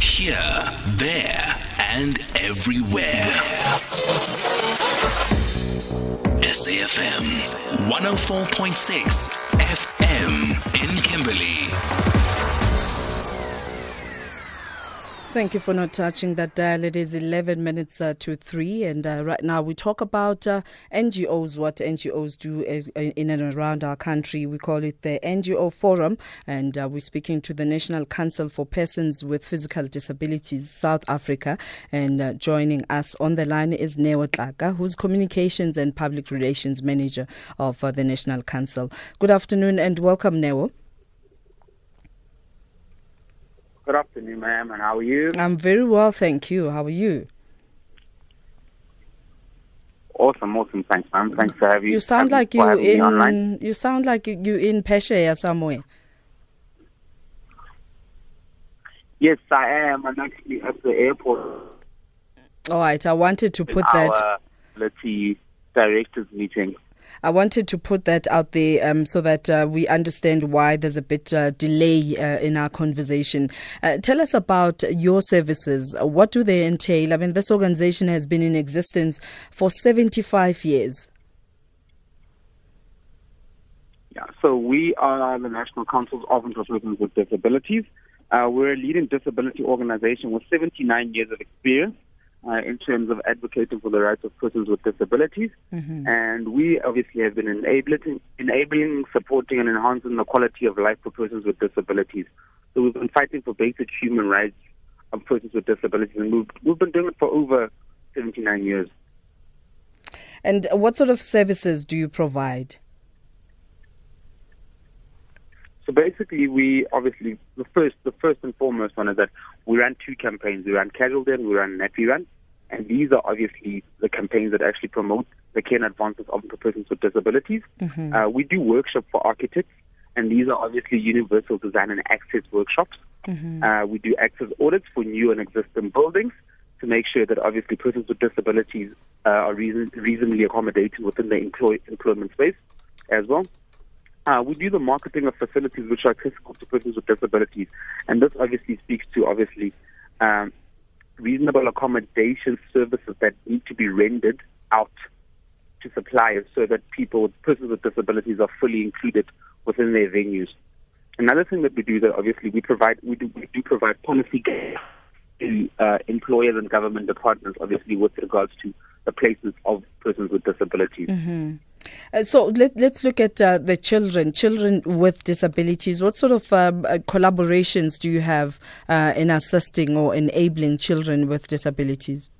Here, there, and everywhere. SAFM 104.6 FM Thank you for not touching that dial. It is 11 minutes uh, to 3. And uh, right now we talk about uh, NGOs, what NGOs do uh, in and around our country. We call it the NGO Forum. And uh, we're speaking to the National Council for Persons with Physical Disabilities, South Africa. And uh, joining us on the line is Neo Tlaka, who's Communications and Public Relations Manager of the National Council. Good afternoon and welcome, Neo. Good afternoon, ma'am, and how are you? I'm very well, thank you. How are you? Awesome, awesome. Thanks, ma'am. Thanks for having you. sound like you in. You sound like you you in Peshea somewhere. Yes, I am. I'm actually at the airport. All right. I wanted to put that. Let's see, directors meeting. I wanted to put that out there um, so that uh, we understand why there's a bit uh, delay uh, in our conversation. Uh, tell us about your services. What do they entail? I mean, this organization has been in existence for 75 years. Yeah, so we are the National Council of Persons with Disabilities. Uh, we're a leading disability organization with 79 years of experience uh, in terms of advocating for the rights of persons with disabilities. Mm-hmm. And we obviously have been enabling, enabling, supporting, and enhancing the quality of life for persons with disabilities. So we've been fighting for basic human rights of persons with disabilities, and we've, we've been doing it for over 79 years. And what sort of services do you provide? So basically, we obviously the first the first and foremost one is that we ran two campaigns. We ran Casual and we ran Nappy Run, and these are obviously the campaigns that actually promote the care and advances of persons with disabilities. Mm-hmm. Uh, we do workshops for architects, and these are obviously universal design and access workshops. Mm-hmm. Uh, we do access audits for new and existing buildings to make sure that obviously persons with disabilities uh, are reason, reasonably accommodated within the employ, employment space as well. Uh, we do the marketing of facilities which are accessible to persons with disabilities, and this obviously speaks to obviously um, reasonable accommodation services that need to be rendered out to suppliers so that people, with persons with disabilities, are fully included within their venues. Another thing that we do that obviously we provide we do we do provide policy guidance to uh, employers and government departments, obviously with regards to the places of persons with disabilities. Mm-hmm. Uh, so let, us look at uh, the children, children with disabilities. What sort of um, uh, collaborations do you have uh, in assisting or enabling children with disabilities?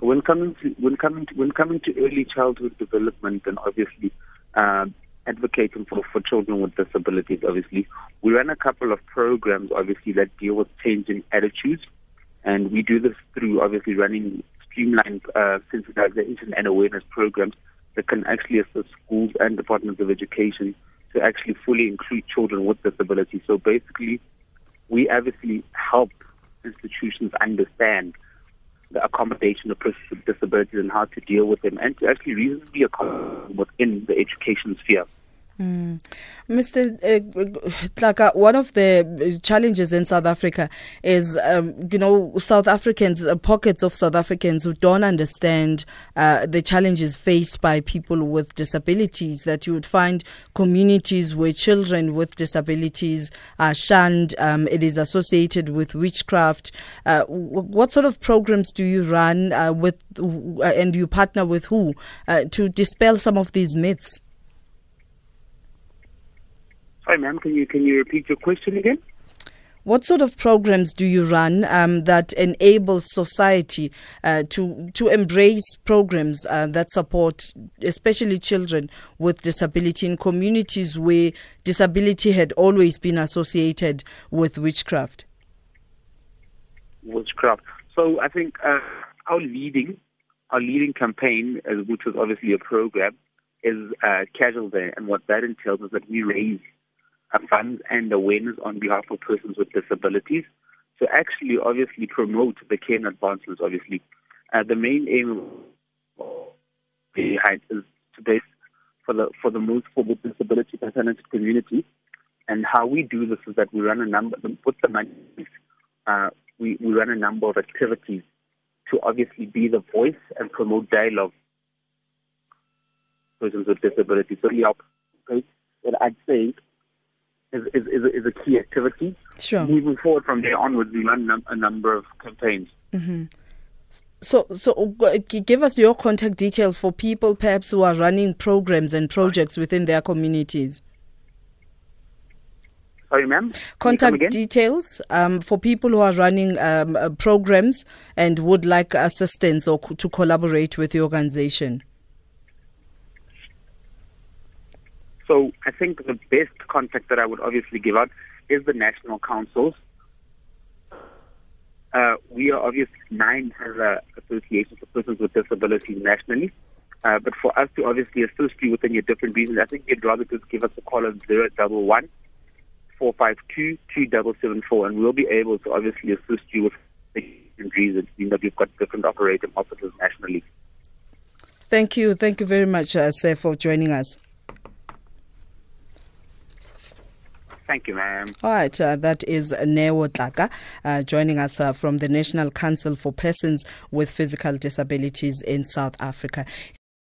When coming to when coming to, when coming to early childhood development, and obviously um, advocating for, for children with disabilities, obviously we run a couple of programs, obviously that deal with changing attitudes, and we do this through obviously running streamlined uh, sensitization and awareness programs that can actually assist schools and departments of education to actually fully include children with disabilities. So basically, we obviously help institutions understand the accommodation of persons with disabilities and how to deal with them and to actually reasonably accommodate them within the education sphere. Mm. Mr. Uh, one of the challenges in South Africa is, um, you know, South Africans, uh, pockets of South Africans who don't understand uh, the challenges faced by people with disabilities. That you would find communities where children with disabilities are shunned, um, it is associated with witchcraft. Uh, what sort of programs do you run uh, with, uh, and you partner with who to dispel some of these myths? Hi, ma'am. Can you can you repeat your question again? What sort of programs do you run um, that enable society uh, to to embrace programs uh, that support, especially children with disability in communities where disability had always been associated with witchcraft? Witchcraft. So I think uh, our leading our leading campaign, uh, which was obviously a program, is uh, Casual Day, and what that entails is that we raise funds and awareness on behalf of persons with disabilities to actually obviously promote the care and advancements obviously. Uh, the main aim behind is to base for the for the most for the disability talented community And how we do this is that we run a number, with the money, uh, we, we run a number of activities to obviously be the voice and promote dialogue persons with disabilities. So, yeah, that I'd say is, is, is, a, key activity. Sure. Moving forward from there onwards, we run num- a number of campaigns. Mm-hmm. So, so give us your contact details for people perhaps who are running programs and projects within their communities. Sorry, ma'am. Contact details um, for people who are running um, uh, programs and would like assistance or co- to collaborate with the organization. So I think the best contact that I would obviously give out is the national councils. Uh, we are obviously nine associations for persons with disabilities nationally. Uh, but for us to obviously assist you within your different regions, I think you'd rather just give us a call on 011 452 2774 and we'll be able to obviously assist you with different reasons, being that we've got different operating offices nationally. Thank you. Thank you very much, uh, sir, for joining us. Thank you, ma'am. All right, uh, that is Neo uh, joining us uh, from the National Council for Persons with Physical Disabilities in South Africa.